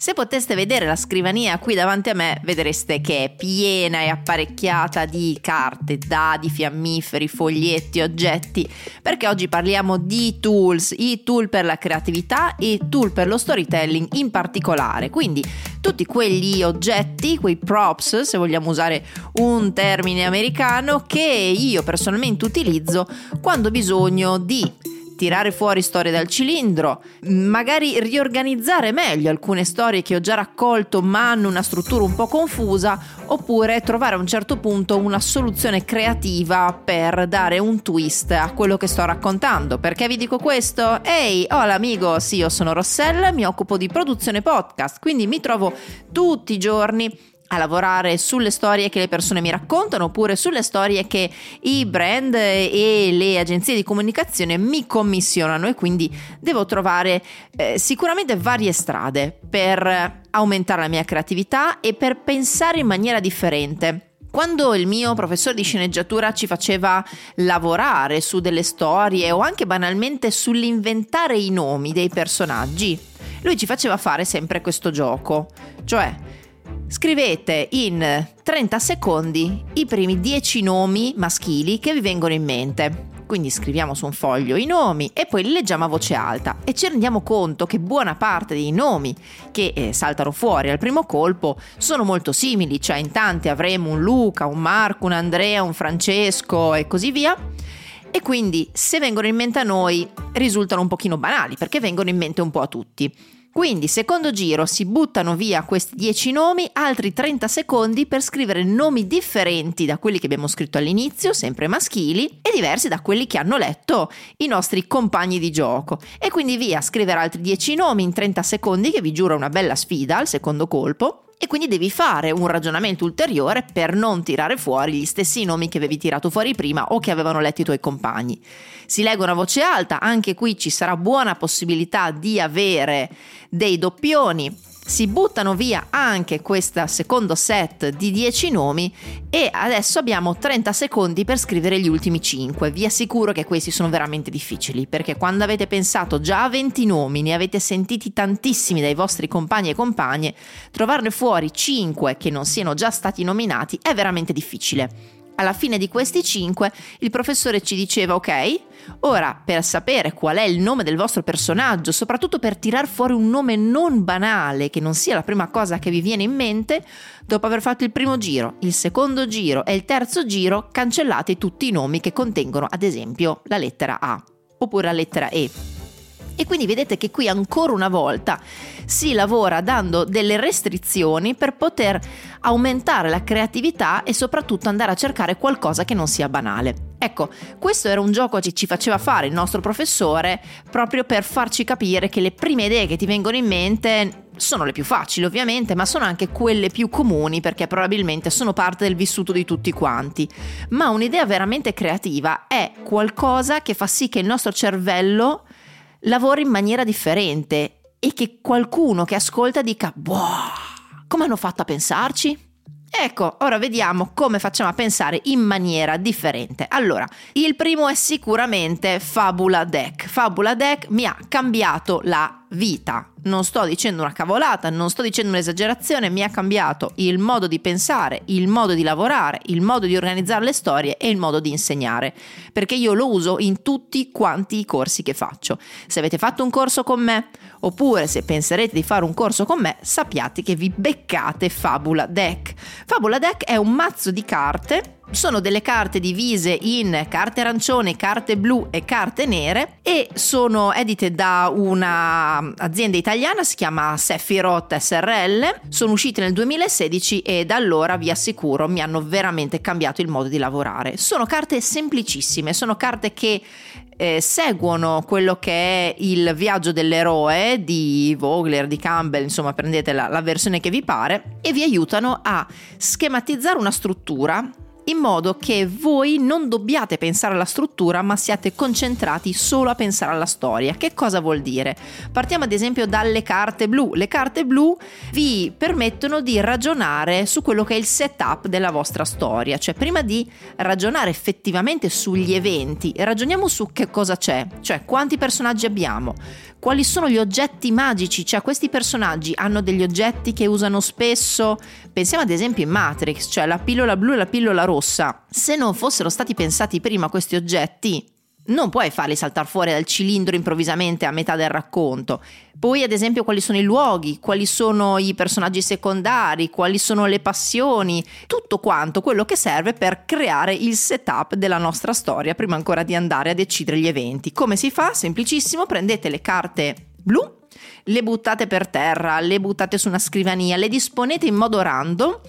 Se poteste vedere la scrivania qui davanti a me, vedreste che è piena e apparecchiata di carte, dadi, fiammiferi, foglietti, oggetti, perché oggi parliamo di tools, i tool per la creatività e tool per lo storytelling in particolare. Quindi tutti quegli oggetti, quei props, se vogliamo usare un termine americano, che io personalmente utilizzo quando ho bisogno di tirare fuori storie dal cilindro, magari riorganizzare meglio alcune storie che ho già raccolto ma hanno una struttura un po' confusa, oppure trovare a un certo punto una soluzione creativa per dare un twist a quello che sto raccontando. Perché vi dico questo? Ehi, hola amigo, sì, io sono Rossella, mi occupo di produzione podcast, quindi mi trovo tutti i giorni a lavorare sulle storie che le persone mi raccontano oppure sulle storie che i brand e le agenzie di comunicazione mi commissionano e quindi devo trovare eh, sicuramente varie strade per aumentare la mia creatività e per pensare in maniera differente. Quando il mio professore di sceneggiatura ci faceva lavorare su delle storie o anche banalmente sull'inventare i nomi dei personaggi, lui ci faceva fare sempre questo gioco, cioè Scrivete in 30 secondi i primi 10 nomi maschili che vi vengono in mente. Quindi scriviamo su un foglio i nomi e poi li leggiamo a voce alta e ci rendiamo conto che buona parte dei nomi che eh, saltano fuori al primo colpo sono molto simili, cioè in tanti avremo un Luca, un Marco, un Andrea, un Francesco e così via. E quindi se vengono in mente a noi risultano un pochino banali perché vengono in mente un po' a tutti. Quindi, secondo giro, si buttano via questi 10 nomi, altri 30 secondi per scrivere nomi differenti da quelli che abbiamo scritto all'inizio, sempre maschili, e diversi da quelli che hanno letto i nostri compagni di gioco. E quindi via, scrivere altri 10 nomi in 30 secondi, che vi giuro una bella sfida al secondo colpo e quindi devi fare un ragionamento ulteriore per non tirare fuori gli stessi nomi che avevi tirato fuori prima o che avevano letto i tuoi compagni. Si leggono a voce alta, anche qui ci sarà buona possibilità di avere dei doppioni si buttano via anche questo secondo set di 10 nomi e adesso abbiamo 30 secondi per scrivere gli ultimi 5. Vi assicuro che questi sono veramente difficili perché quando avete pensato già a 20 nomi, ne avete sentiti tantissimi dai vostri compagni e compagne, trovarne fuori 5 che non siano già stati nominati è veramente difficile. Alla fine di questi 5 il professore ci diceva ok, ora per sapere qual è il nome del vostro personaggio, soprattutto per tirar fuori un nome non banale, che non sia la prima cosa che vi viene in mente, dopo aver fatto il primo giro, il secondo giro e il terzo giro, cancellate tutti i nomi che contengono ad esempio la lettera A oppure la lettera E. E quindi vedete che qui ancora una volta si lavora dando delle restrizioni per poter aumentare la creatività e soprattutto andare a cercare qualcosa che non sia banale. Ecco, questo era un gioco che ci faceva fare il nostro professore proprio per farci capire che le prime idee che ti vengono in mente sono le più facili ovviamente, ma sono anche quelle più comuni perché probabilmente sono parte del vissuto di tutti quanti. Ma un'idea veramente creativa è qualcosa che fa sì che il nostro cervello lavora in maniera differente e che qualcuno che ascolta dica wow, come hanno fatto a pensarci? Ecco, ora vediamo come facciamo a pensare in maniera differente. Allora, il primo è sicuramente Fabula Deck. Fabula Deck mi ha cambiato la vita. Non sto dicendo una cavolata, non sto dicendo un'esagerazione, mi ha cambiato il modo di pensare, il modo di lavorare, il modo di organizzare le storie e il modo di insegnare, perché io lo uso in tutti quanti i corsi che faccio. Se avete fatto un corso con me, oppure se penserete di fare un corso con me, sappiate che vi beccate Fabula Deck. Fabula Deck è un mazzo di carte sono delle carte divise in carte arancione, carte blu e carte nere e sono edite da un'azienda italiana, si chiama Sephiroth SRL, sono uscite nel 2016 e da allora vi assicuro mi hanno veramente cambiato il modo di lavorare. Sono carte semplicissime, sono carte che eh, seguono quello che è il viaggio dell'eroe di Vogler, di Campbell, insomma prendete la, la versione che vi pare e vi aiutano a schematizzare una struttura in modo che voi non dobbiate pensare alla struttura ma siate concentrati solo a pensare alla storia. Che cosa vuol dire? Partiamo ad esempio dalle carte blu. Le carte blu vi permettono di ragionare su quello che è il setup della vostra storia, cioè prima di ragionare effettivamente sugli eventi, ragioniamo su che cosa c'è, cioè quanti personaggi abbiamo, quali sono gli oggetti magici, cioè questi personaggi hanno degli oggetti che usano spesso, pensiamo ad esempio in Matrix, cioè la pillola blu e la pillola rossa, se non fossero stati pensati prima questi oggetti, non puoi farli saltare fuori dal cilindro improvvisamente a metà del racconto. Poi, ad esempio, quali sono i luoghi, quali sono i personaggi secondari, quali sono le passioni, tutto quanto quello che serve per creare il setup della nostra storia prima ancora di andare a decidere gli eventi. Come si fa? Semplicissimo, prendete le carte blu le buttate per terra, le buttate su una scrivania, le disponete in modo random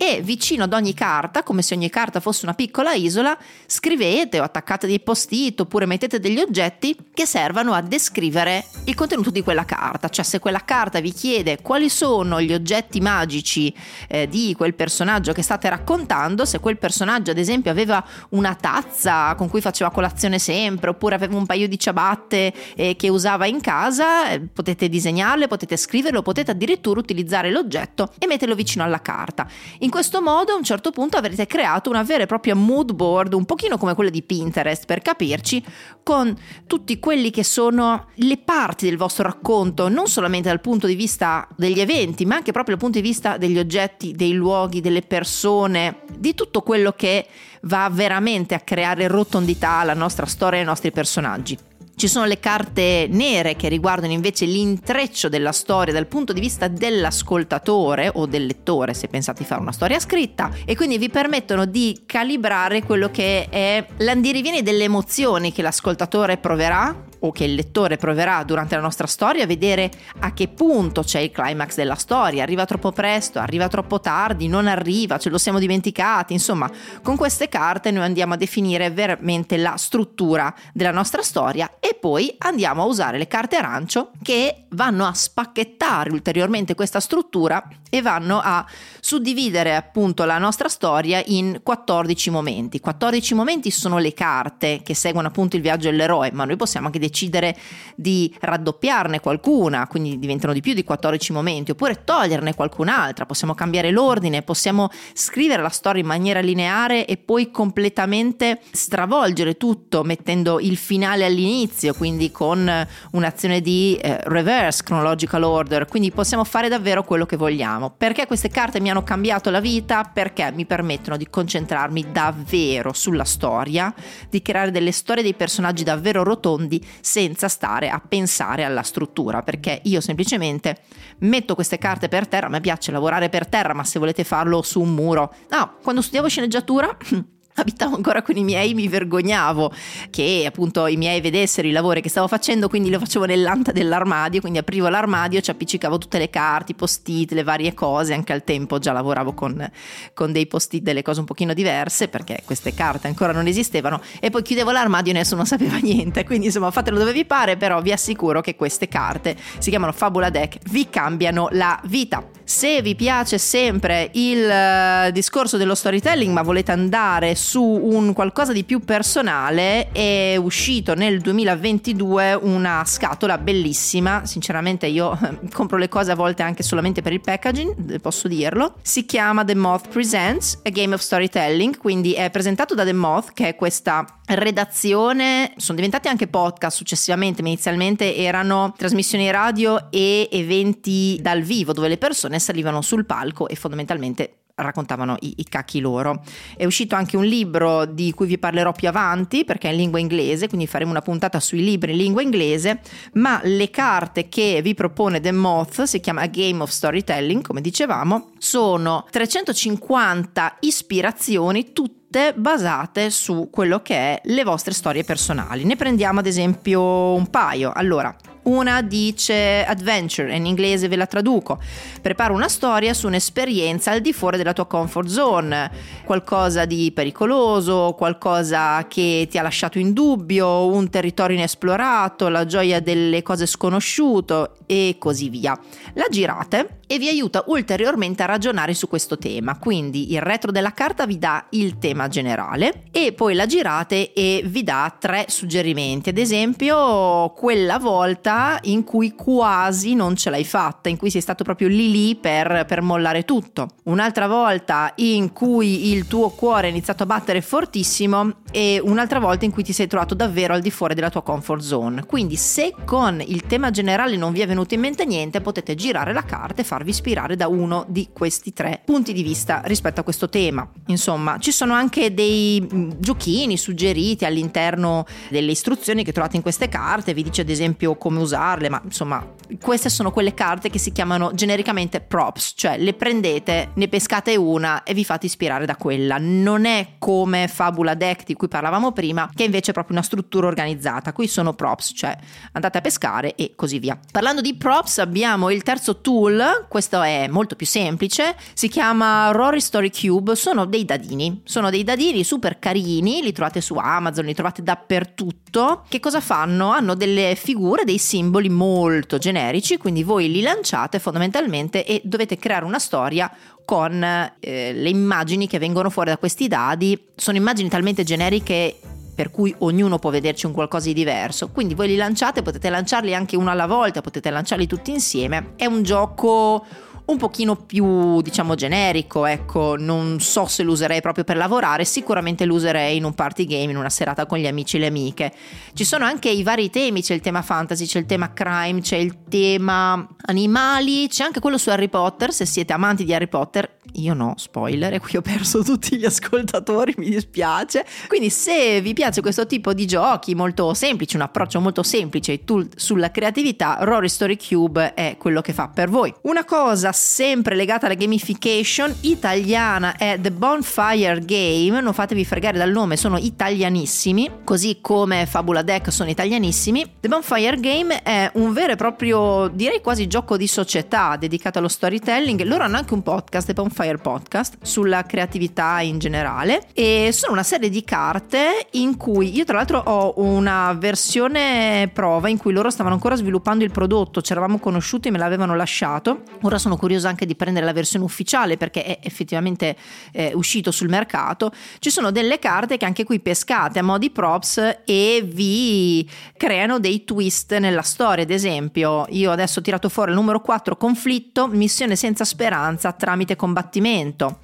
e vicino ad ogni carta, come se ogni carta fosse una piccola isola, scrivete o attaccate dei post-it oppure mettete degli oggetti che servano a descrivere il contenuto di quella carta. Cioè se quella carta vi chiede quali sono gli oggetti magici eh, di quel personaggio che state raccontando, se quel personaggio ad esempio aveva una tazza con cui faceva colazione sempre oppure aveva un paio di ciabatte eh, che usava in casa, eh, potete disegnarle, potete scriverlo, potete addirittura utilizzare l'oggetto e metterlo vicino alla carta. In questo modo a un certo punto avrete creato una vera e propria mood board, un pochino come quella di Pinterest per capirci, con tutti quelli che sono le parti del vostro racconto, non solamente dal punto di vista degli eventi, ma anche proprio dal punto di vista degli oggetti, dei luoghi, delle persone, di tutto quello che va veramente a creare rotondità alla nostra storia e ai nostri personaggi. Ci sono le carte nere che riguardano invece l'intreccio della storia dal punto di vista dell'ascoltatore o del lettore se pensate di fare una storia scritta e quindi vi permettono di calibrare quello che è l'andirivieni delle emozioni che l'ascoltatore proverà o che il lettore proverà durante la nostra storia, vedere a che punto c'è il climax della storia, arriva troppo presto, arriva troppo tardi, non arriva, ce lo siamo dimenticati, insomma, con queste carte noi andiamo a definire veramente la struttura della nostra storia e poi andiamo a usare le carte arancio che vanno a spacchettare ulteriormente questa struttura e vanno a suddividere appunto la nostra storia in 14 momenti. 14 momenti sono le carte che seguono appunto il viaggio dell'eroe, ma noi possiamo anche decidere di raddoppiarne qualcuna, quindi diventano di più di 14 momenti, oppure toglierne qualcun'altra, possiamo cambiare l'ordine, possiamo scrivere la storia in maniera lineare e poi completamente stravolgere tutto mettendo il finale all'inizio, quindi con un'azione di eh, reverse chronological order, quindi possiamo fare davvero quello che vogliamo. Perché queste carte mi hanno cambiato la vita? Perché mi permettono di concentrarmi davvero sulla storia, di creare delle storie dei personaggi davvero rotondi senza stare a pensare alla struttura, perché io semplicemente metto queste carte per terra, a me piace lavorare per terra, ma se volete farlo su un muro, no, quando studiavo sceneggiatura abitavo ancora con i miei, mi vergognavo che appunto i miei vedessero i lavori che stavo facendo, quindi lo facevo nell'anta dell'armadio, quindi aprivo l'armadio, ci appiccicavo tutte le carte, i post-it, le varie cose, anche al tempo già lavoravo con, con dei post-it, delle cose un pochino diverse, perché queste carte ancora non esistevano, e poi chiudevo l'armadio e nessuno sapeva niente, quindi insomma fatelo dove vi pare, però vi assicuro che queste carte si chiamano Fabula Deck, vi cambiano la vita. Se vi piace sempre il uh, discorso dello storytelling, ma volete andare su un qualcosa di più personale, è uscito nel 2022 una scatola bellissima. Sinceramente, io compro le cose a volte anche solamente per il packaging, posso dirlo. Si chiama The Moth Presents a Game of Storytelling, quindi è presentato da The Moth, che è questa redazione. Sono diventati anche podcast successivamente, ma inizialmente erano trasmissioni radio e eventi dal vivo dove le persone salivano sul palco e fondamentalmente raccontavano i, i, cacchi loro. È uscito anche un libro di cui vi parlerò più avanti perché è in lingua inglese, quindi faremo una puntata sui libri in lingua inglese, ma le carte che vi propone The Moth, si chiama A Game of Storytelling, come dicevamo, sono 350 ispirazioni, tutte basate su quello che è le vostre storie personali. Ne prendiamo ad esempio un paio. Allora, una dice adventure, in inglese ve la traduco. Prepara una storia su un'esperienza al di fuori della tua comfort zone, qualcosa di pericoloso, qualcosa che ti ha lasciato in dubbio, un territorio inesplorato, la gioia delle cose sconosciute e così via. La girate e vi aiuta ulteriormente a ragionare su questo tema. Quindi il retro della carta vi dà il tema generale e poi la girate e vi dà tre suggerimenti. Ad esempio, quella volta in cui quasi non ce l'hai fatta, in cui sei stato proprio lì lì per, per mollare tutto. Un'altra volta in cui il tuo cuore è iniziato a battere fortissimo e un'altra volta in cui ti sei trovato davvero al di fuori della tua comfort zone. Quindi se con il tema generale non vi è venuto in mente niente, potete girare la carta e farvi ispirare da uno di questi tre punti di vista rispetto a questo tema. Insomma, ci sono anche dei mm, giochini suggeriti all'interno delle istruzioni che trovate in queste carte, vi dice ad esempio come usarle, ma insomma, queste sono quelle carte che si chiamano genericamente props, cioè le prendete, ne pescate una e vi fate ispirare da quella. Non è come Fabula Deck di cui parlavamo prima, che invece è proprio una struttura organizzata. Qui sono props, cioè andate a pescare e così via. Parlando di props abbiamo il terzo tool, questo è molto più semplice, si chiama Rory Story Cube, sono dei dadini, sono dei dadini super carini, li trovate su Amazon, li trovate dappertutto. Che cosa fanno? Hanno delle figure, dei simboli molto generici, quindi voi li lanciate fondamentalmente e dovete creare una storia con eh, le immagini che vengono fuori da questi dadi. Sono immagini talmente generiche per cui ognuno può vederci un qualcosa di diverso. Quindi voi li lanciate, potete lanciarli anche uno alla volta, potete lanciarli tutti insieme. È un gioco un pochino più diciamo generico, ecco, non so se lo userei proprio per lavorare, sicuramente lo userei in un party game, in una serata con gli amici e le amiche. Ci sono anche i vari temi, c'è il tema fantasy, c'è il tema crime, c'è il tema animali, c'è anche quello su Harry Potter, se siete amanti di Harry Potter, io no, spoiler, qui ho perso tutti gli ascoltatori, mi dispiace. Quindi se vi piace questo tipo di giochi molto semplici, un approccio molto semplice sulla creatività, Rory Story Cube è quello che fa per voi. Una cosa sempre legata alla gamification italiana è The Bonfire Game, non fatevi fregare dal nome, sono italianissimi, così come Fabula Deck sono italianissimi. The Bonfire Game è un vero e proprio, direi quasi gioco di società dedicato allo storytelling. Loro hanno anche un podcast, The Bonfire Podcast, sulla creatività in generale e sono una serie di carte in cui io tra l'altro ho una versione prova in cui loro stavano ancora sviluppando il prodotto, ci eravamo conosciuti e me l'avevano lasciato. Ora sono curiosa anche di prendere la versione ufficiale perché è effettivamente eh, uscito sul mercato. Ci sono delle carte che anche qui pescate a mo' di props e vi creano dei twist nella storia. Ad esempio, io adesso ho tirato fuori il numero 4, conflitto, missione senza speranza tramite combattimento.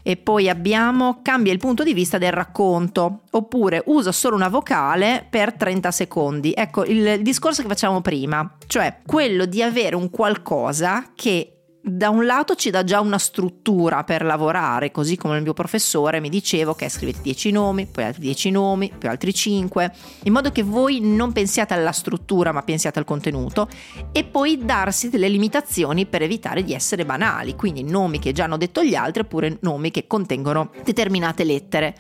E poi abbiamo cambia il punto di vista del racconto, oppure usa solo una vocale per 30 secondi. Ecco il discorso che facciamo prima, cioè quello di avere un qualcosa che da un lato ci dà già una struttura per lavorare, così come il mio professore mi diceva che scrivete 10 nomi, poi altri 10 nomi, poi altri 5, in modo che voi non pensiate alla struttura ma pensiate al contenuto e poi darsi delle limitazioni per evitare di essere banali, quindi nomi che già hanno detto gli altri oppure nomi che contengono determinate lettere.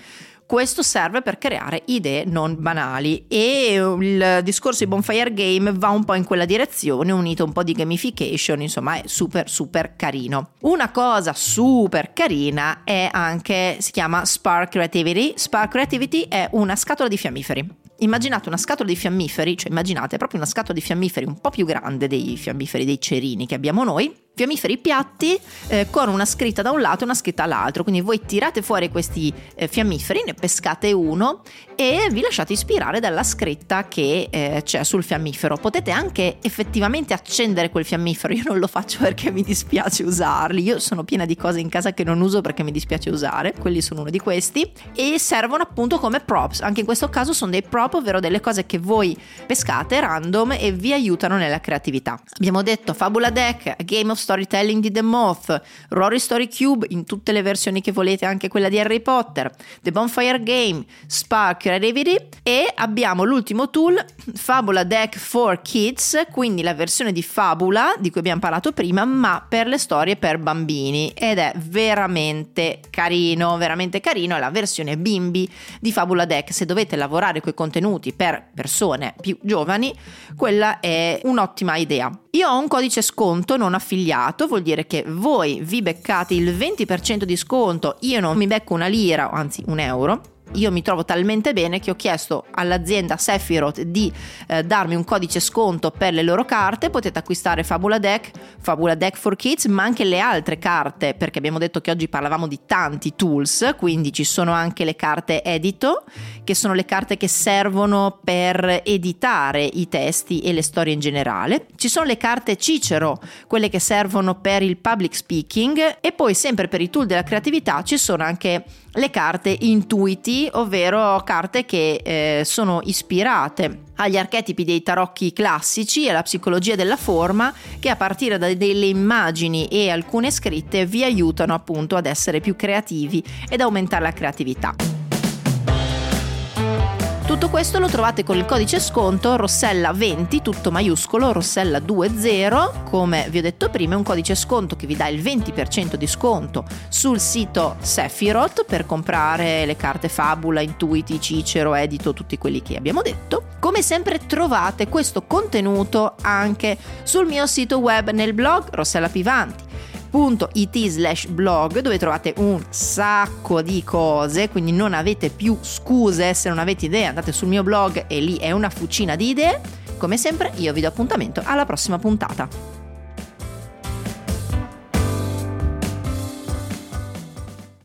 Questo serve per creare idee non banali e il discorso di Bonfire Game va un po' in quella direzione, unito un po' di gamification, insomma è super super carino. Una cosa super carina è anche, si chiama Spark Creativity. Spark Creativity è una scatola di fiammiferi immaginate una scatola di fiammiferi, cioè immaginate proprio una scatola di fiammiferi un po' più grande dei fiammiferi dei cerini che abbiamo noi, fiammiferi piatti eh, con una scritta da un lato e una scritta dall'altro. Quindi voi tirate fuori questi eh, fiammiferi, ne pescate uno e vi lasciate ispirare dalla scritta che eh, c'è sul fiammifero. Potete anche effettivamente accendere quel fiammifero. Io non lo faccio perché mi dispiace usarli. Io sono piena di cose in casa che non uso perché mi dispiace usare. Quelli sono uno di questi e servono appunto come props. Anche in questo caso sono dei prop, ovvero delle cose che voi pescate random e vi aiutano nella creatività. Abbiamo detto Fabula Deck, Game of Storytelling di The Moth, Rory Story Cube in tutte le versioni che volete, anche quella di Harry Potter, The Bonfire Game, Spark Creativity e abbiamo l'ultimo tool Fabula Deck for Kids, quindi la versione di Fabula di cui abbiamo parlato prima, ma per le storie per bambini ed è veramente carino, veramente carino, è la versione bimbi di Fabula Deck. Se dovete lavorare con i contenuti per persone più giovani, quella è un'ottima idea. Io ho un codice sconto non affiliato, vuol dire che voi vi beccate il 20% di sconto, io non mi becco una lira, anzi un euro io mi trovo talmente bene che ho chiesto all'azienda Sephiroth di eh, darmi un codice sconto per le loro carte, potete acquistare Fabula Deck, Fabula Deck for Kids, ma anche le altre carte, perché abbiamo detto che oggi parlavamo di tanti tools, quindi ci sono anche le carte Edito, che sono le carte che servono per editare i testi e le storie in generale. Ci sono le carte Cicero, quelle che servono per il public speaking e poi sempre per i tool della creatività ci sono anche le carte Intuiti, ovvero carte che eh, sono ispirate agli archetipi dei tarocchi classici e alla psicologia della forma che a partire da delle immagini e alcune scritte vi aiutano appunto ad essere più creativi ed aumentare la creatività. Tutto questo lo trovate con il codice sconto Rossella20, tutto maiuscolo, Rossella20, come vi ho detto prima, è un codice sconto che vi dà il 20% di sconto sul sito Sephiroth per comprare le carte Fabula, Intuiti, Cicero, Edito, tutti quelli che abbiamo detto. Come sempre trovate questo contenuto anche sul mio sito web nel blog Rossella Pivanti www.it slash blog dove trovate un sacco di cose, quindi non avete più scuse se non avete idee, andate sul mio blog e lì è una fucina di idee. Come sempre io vi do appuntamento alla prossima puntata.